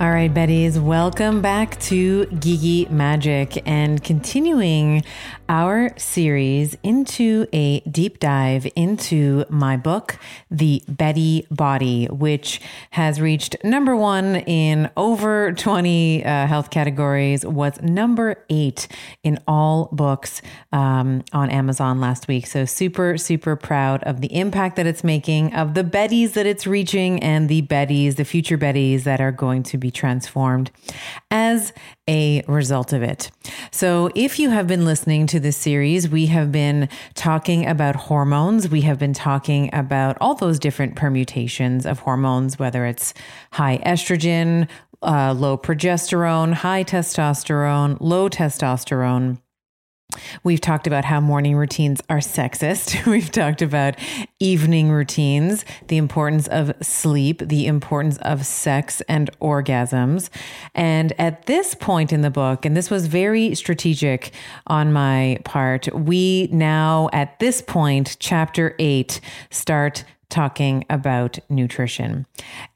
All right, Betties, welcome back to Geeky Magic and continuing our series into a deep dive into my book, The Betty Body, which has reached number one in over 20 uh, health categories, was number eight in all books um, on Amazon last week. So, super, super proud of the impact that it's making, of the Bettys that it's reaching, and the Bettys, the future Bettys that are going to be transformed as a result of it. So, if you have been listening to this series, we have been talking about hormones. We have been talking about all those different permutations of hormones, whether it's high estrogen, uh, low progesterone, high testosterone, low testosterone. We've talked about how morning routines are sexist. We've talked about evening routines, the importance of sleep, the importance of sex and orgasms. And at this point in the book, and this was very strategic on my part, we now, at this point, chapter eight, start talking about nutrition.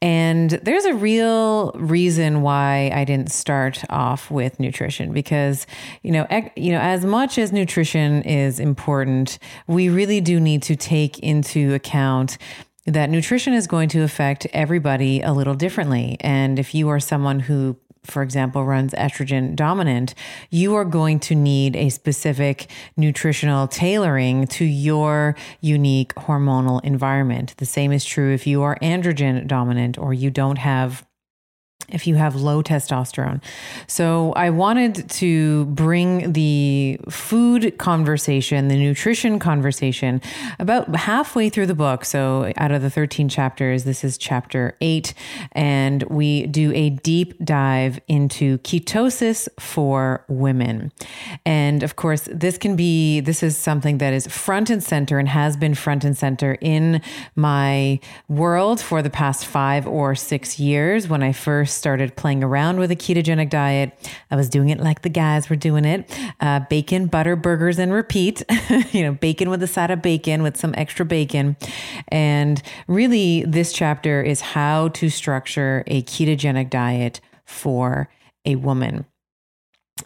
And there's a real reason why I didn't start off with nutrition because you know, ec- you know, as much as nutrition is important, we really do need to take into account that nutrition is going to affect everybody a little differently. And if you are someone who for example, runs estrogen dominant, you are going to need a specific nutritional tailoring to your unique hormonal environment. The same is true if you are androgen dominant or you don't have if you have low testosterone. So I wanted to bring the food conversation, the nutrition conversation about halfway through the book. So out of the 13 chapters, this is chapter 8 and we do a deep dive into ketosis for women. And of course, this can be this is something that is front and center and has been front and center in my world for the past 5 or 6 years when I first started playing around with a ketogenic diet. I was doing it like the guys were doing it uh, bacon, butter, burgers, and repeat. you know, bacon with a side of bacon with some extra bacon. And really, this chapter is how to structure a ketogenic diet for a woman.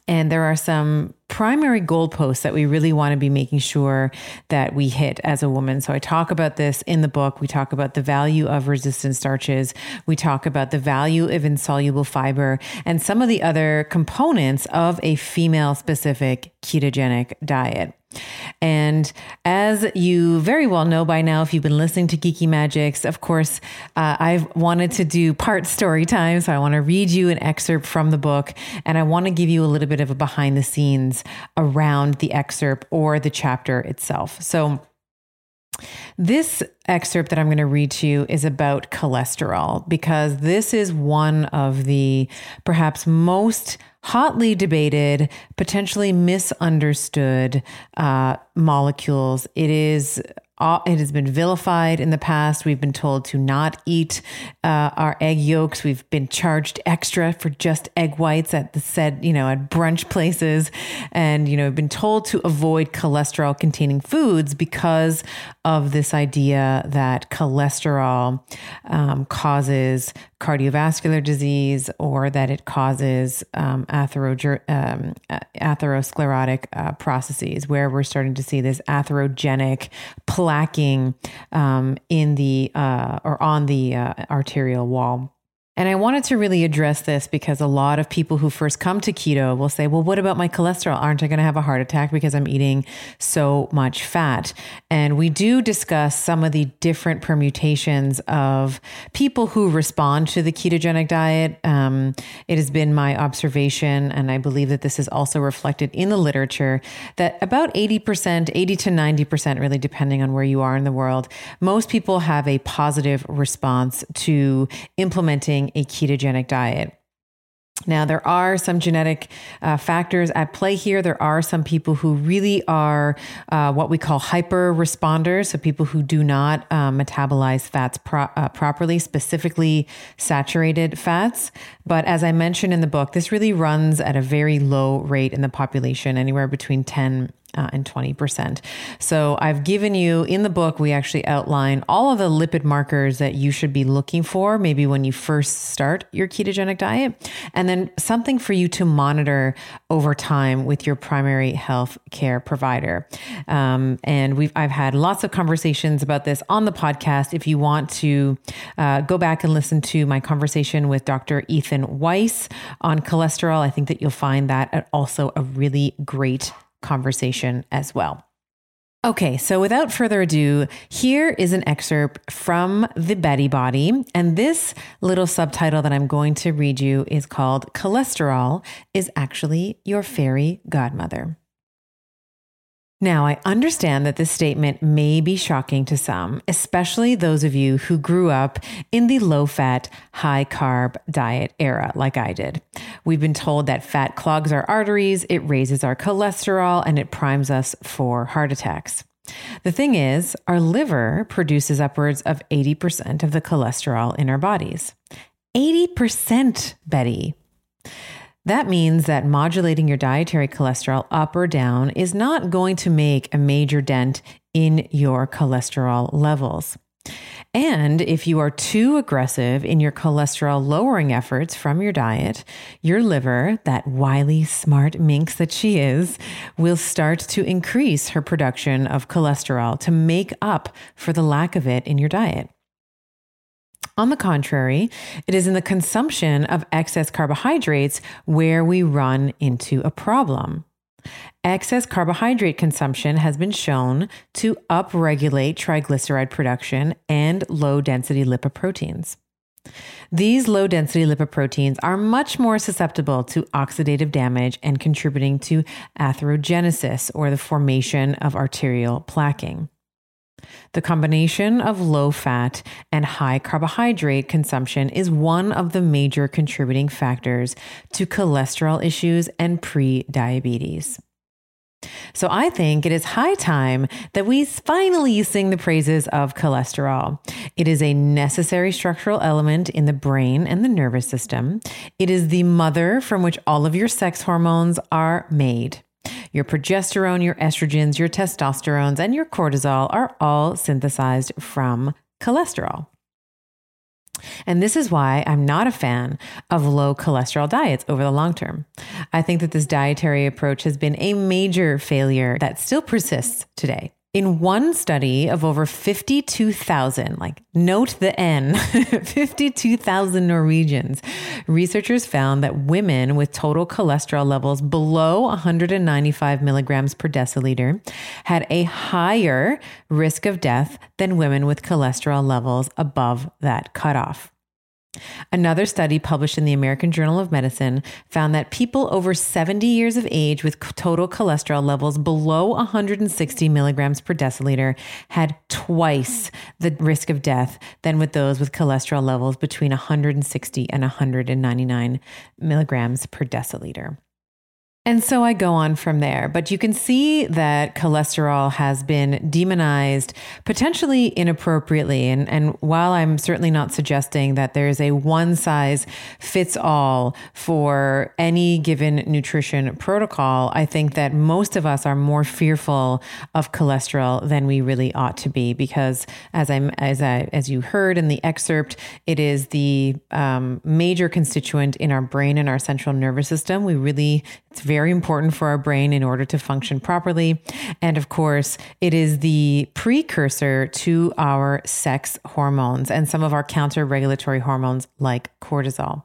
And there are some primary goalposts that we really want to be making sure that we hit as a woman. So I talk about this in the book. We talk about the value of resistant starches. We talk about the value of insoluble fiber and some of the other components of a female specific ketogenic diet. And as you very well know by now, if you've been listening to Geeky Magics, of course, uh, I've wanted to do part story time. So I want to read you an excerpt from the book and I want to give you a little bit of a behind the scenes around the excerpt or the chapter itself. So this excerpt that I'm going to read to you is about cholesterol because this is one of the perhaps most hotly debated, potentially misunderstood uh, molecules. It is it has been vilified in the past. We've been told to not eat uh, our egg yolks. We've been charged extra for just egg whites at the said, you know, at brunch places. And, you know, been told to avoid cholesterol containing foods because of this idea that cholesterol um, causes cardiovascular disease or that it causes um, um, atherosclerotic uh, processes, where we're starting to see this atherogenic plaquing um, in the uh, or on the uh, arterial wall. And I wanted to really address this because a lot of people who first come to keto will say, well, what about my cholesterol? Aren't I going to have a heart attack because I'm eating so much fat? And we do discuss some of the different permutations of people who respond to the ketogenic diet. Um, it has been my observation, and I believe that this is also reflected in the literature, that about 80%, 80 to 90%, really depending on where you are in the world, most people have a positive response to implementing a ketogenic diet. Now, there are some genetic uh, factors at play here. There are some people who really are uh, what we call hyper responders. So, people who do not uh, metabolize fats pro- uh, properly, specifically saturated fats. But as I mentioned in the book, this really runs at a very low rate in the population, anywhere between 10 uh, and 20%. So I've given you in the book, we actually outline all of the lipid markers that you should be looking for, maybe when you first start your ketogenic diet, and then something for you to monitor over time with your primary health care provider. Um, and we've I've had lots of conversations about this on the podcast. If you want to uh, go back and listen to my conversation with Dr. Ethan Weiss on cholesterol, I think that you'll find that also a really great conversation as well. Okay, so without further ado, here is an excerpt from The Betty Body. And this little subtitle that I'm going to read you is called Cholesterol is Actually Your Fairy Godmother. Now, I understand that this statement may be shocking to some, especially those of you who grew up in the low fat, high carb diet era, like I did. We've been told that fat clogs our arteries, it raises our cholesterol, and it primes us for heart attacks. The thing is, our liver produces upwards of 80% of the cholesterol in our bodies. 80%, Betty. That means that modulating your dietary cholesterol up or down is not going to make a major dent in your cholesterol levels. And if you are too aggressive in your cholesterol lowering efforts from your diet, your liver, that wily, smart minx that she is, will start to increase her production of cholesterol to make up for the lack of it in your diet. On the contrary, it is in the consumption of excess carbohydrates where we run into a problem. Excess carbohydrate consumption has been shown to upregulate triglyceride production and low density lipoproteins. These low density lipoproteins are much more susceptible to oxidative damage and contributing to atherogenesis or the formation of arterial plaquing. The combination of low fat and high carbohydrate consumption is one of the major contributing factors to cholesterol issues and pre diabetes. So I think it is high time that we finally sing the praises of cholesterol. It is a necessary structural element in the brain and the nervous system. It is the mother from which all of your sex hormones are made. Your progesterone, your estrogens, your testosterones, and your cortisol are all synthesized from cholesterol. And this is why I'm not a fan of low cholesterol diets over the long term. I think that this dietary approach has been a major failure that still persists today. In one study of over 52,000, like note the N, 52,000 Norwegians, researchers found that women with total cholesterol levels below 195 milligrams per deciliter had a higher risk of death than women with cholesterol levels above that cutoff. Another study published in the American Journal of Medicine found that people over 70 years of age with total cholesterol levels below 160 milligrams per deciliter had twice the risk of death than with those with cholesterol levels between 160 and 199 milligrams per deciliter. And so I go on from there. But you can see that cholesterol has been demonized potentially inappropriately. And, and while I'm certainly not suggesting that there's a one size fits all for any given nutrition protocol, I think that most of us are more fearful of cholesterol than we really ought to be because as I'm as I as you heard in the excerpt, it is the um, major constituent in our brain and our central nervous system. We really it's very important for our brain in order to function properly. And of course, it is the precursor to our sex hormones and some of our counter regulatory hormones like cortisol.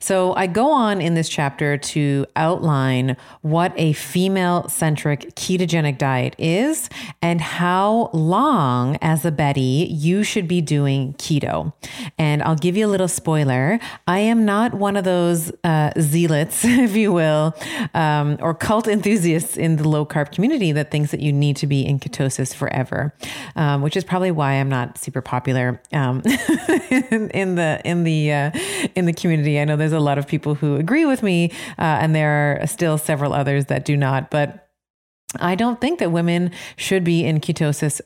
So I go on in this chapter to outline what a female centric ketogenic diet is and how long as a Betty you should be doing keto. And I'll give you a little spoiler. I am not one of those uh, zealots, if you will, um, or cult enthusiasts in the low carb community that thinks that you need to be in ketosis forever, um, which is probably why I'm not super popular um, in, in, the in the uh, in the community. I know there's a lot of people who agree with me, uh, and there are still several others that do not, but. I don't think that women should be in ketosis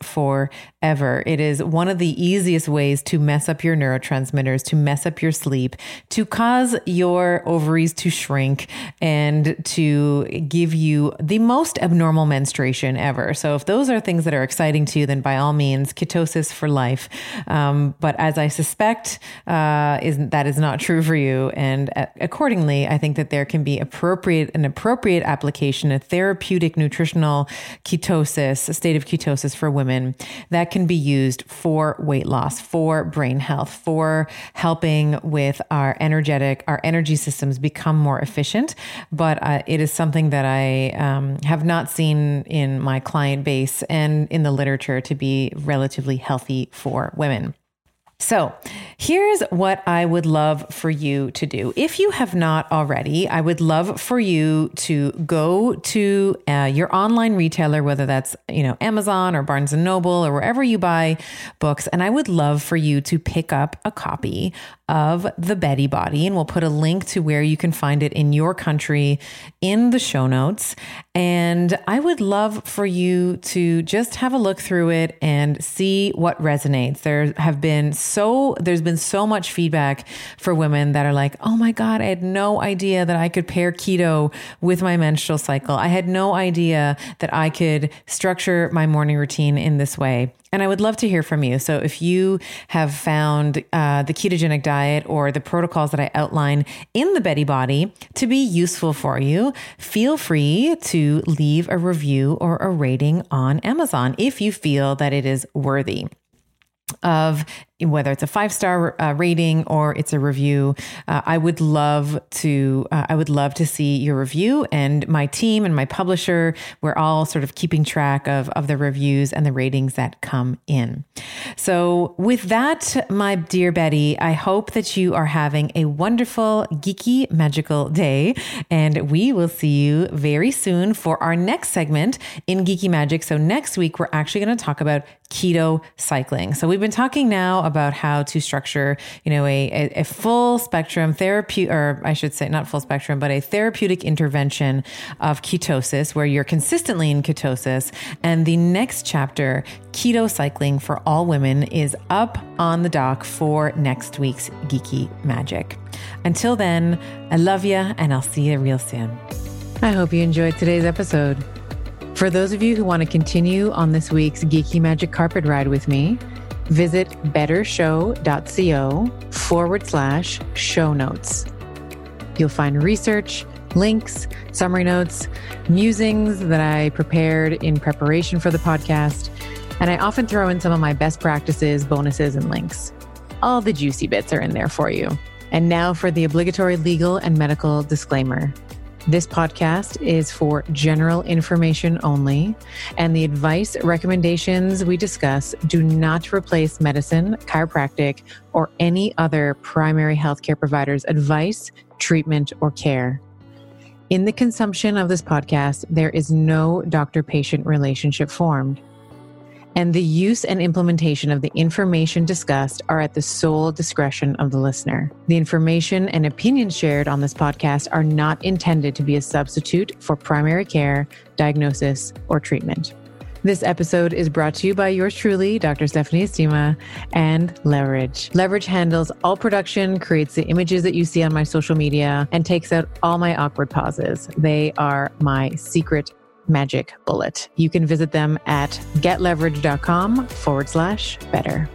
forever. It is one of the easiest ways to mess up your neurotransmitters, to mess up your sleep, to cause your ovaries to shrink, and to give you the most abnormal menstruation ever. So, if those are things that are exciting to you, then by all means, ketosis for life. Um, but as I suspect, uh, is that is not true for you, and accordingly, I think that there can be appropriate an appropriate application, a therapeutic nutritional ketosis, a state of ketosis for women that can be used for weight loss, for brain health, for helping with our energetic, our energy systems become more efficient. But uh, it is something that I um, have not seen in my client base and in the literature to be relatively healthy for women. So, here's what I would love for you to do. If you have not already, I would love for you to go to uh, your online retailer, whether that's you know Amazon or Barnes and Noble or wherever you buy books, and I would love for you to pick up a copy of the Betty Body, and we'll put a link to where you can find it in your country in the show notes. And I would love for you to just have a look through it and see what resonates. There have been so there's been so much feedback for women that are like, "Oh my god, I had no idea that I could pair keto with my menstrual cycle. I had no idea that I could structure my morning routine in this way." And I would love to hear from you. So if you have found uh, the ketogenic diet or the protocols that I outline in the Betty Body to be useful for you, feel free to leave a review or a rating on Amazon if you feel that it is worthy of whether it's a five star uh, rating or it's a review. Uh, I would love to. Uh, I would love to see your review, and my team and my publisher. We're all sort of keeping track of of the reviews and the ratings that come in. So, with that, my dear Betty, I hope that you are having a wonderful, geeky, magical day, and we will see you very soon for our next segment in Geeky Magic. So next week, we're actually going to talk about keto cycling. So we've been talking now about how to structure, you know, a, a, a full spectrum therapy, or I should say not full spectrum, but a therapeutic intervention of ketosis where you're consistently in ketosis. And the next chapter, keto cycling for all women, is up on the dock for next week's Geeky Magic. Until then, I love you and I'll see you real soon. I hope you enjoyed today's episode. For those of you who want to continue on this week's Geeky Magic Carpet Ride with me, visit bettershow.co forward slash show notes. You'll find research, links, summary notes, musings that I prepared in preparation for the podcast, and I often throw in some of my best practices, bonuses, and links. All the juicy bits are in there for you. And now for the obligatory legal and medical disclaimer. This podcast is for general information only, and the advice recommendations we discuss do not replace medicine, chiropractic, or any other primary healthcare provider's advice, treatment, or care. In the consumption of this podcast, there is no doctor patient relationship formed and the use and implementation of the information discussed are at the sole discretion of the listener. The information and opinions shared on this podcast are not intended to be a substitute for primary care, diagnosis, or treatment. This episode is brought to you by yours truly, Dr. Stephanie Estima, and Leverage. Leverage handles all production, creates the images that you see on my social media, and takes out all my awkward pauses. They are my secret magic bullet. You can visit them at getleverage.com forward slash better.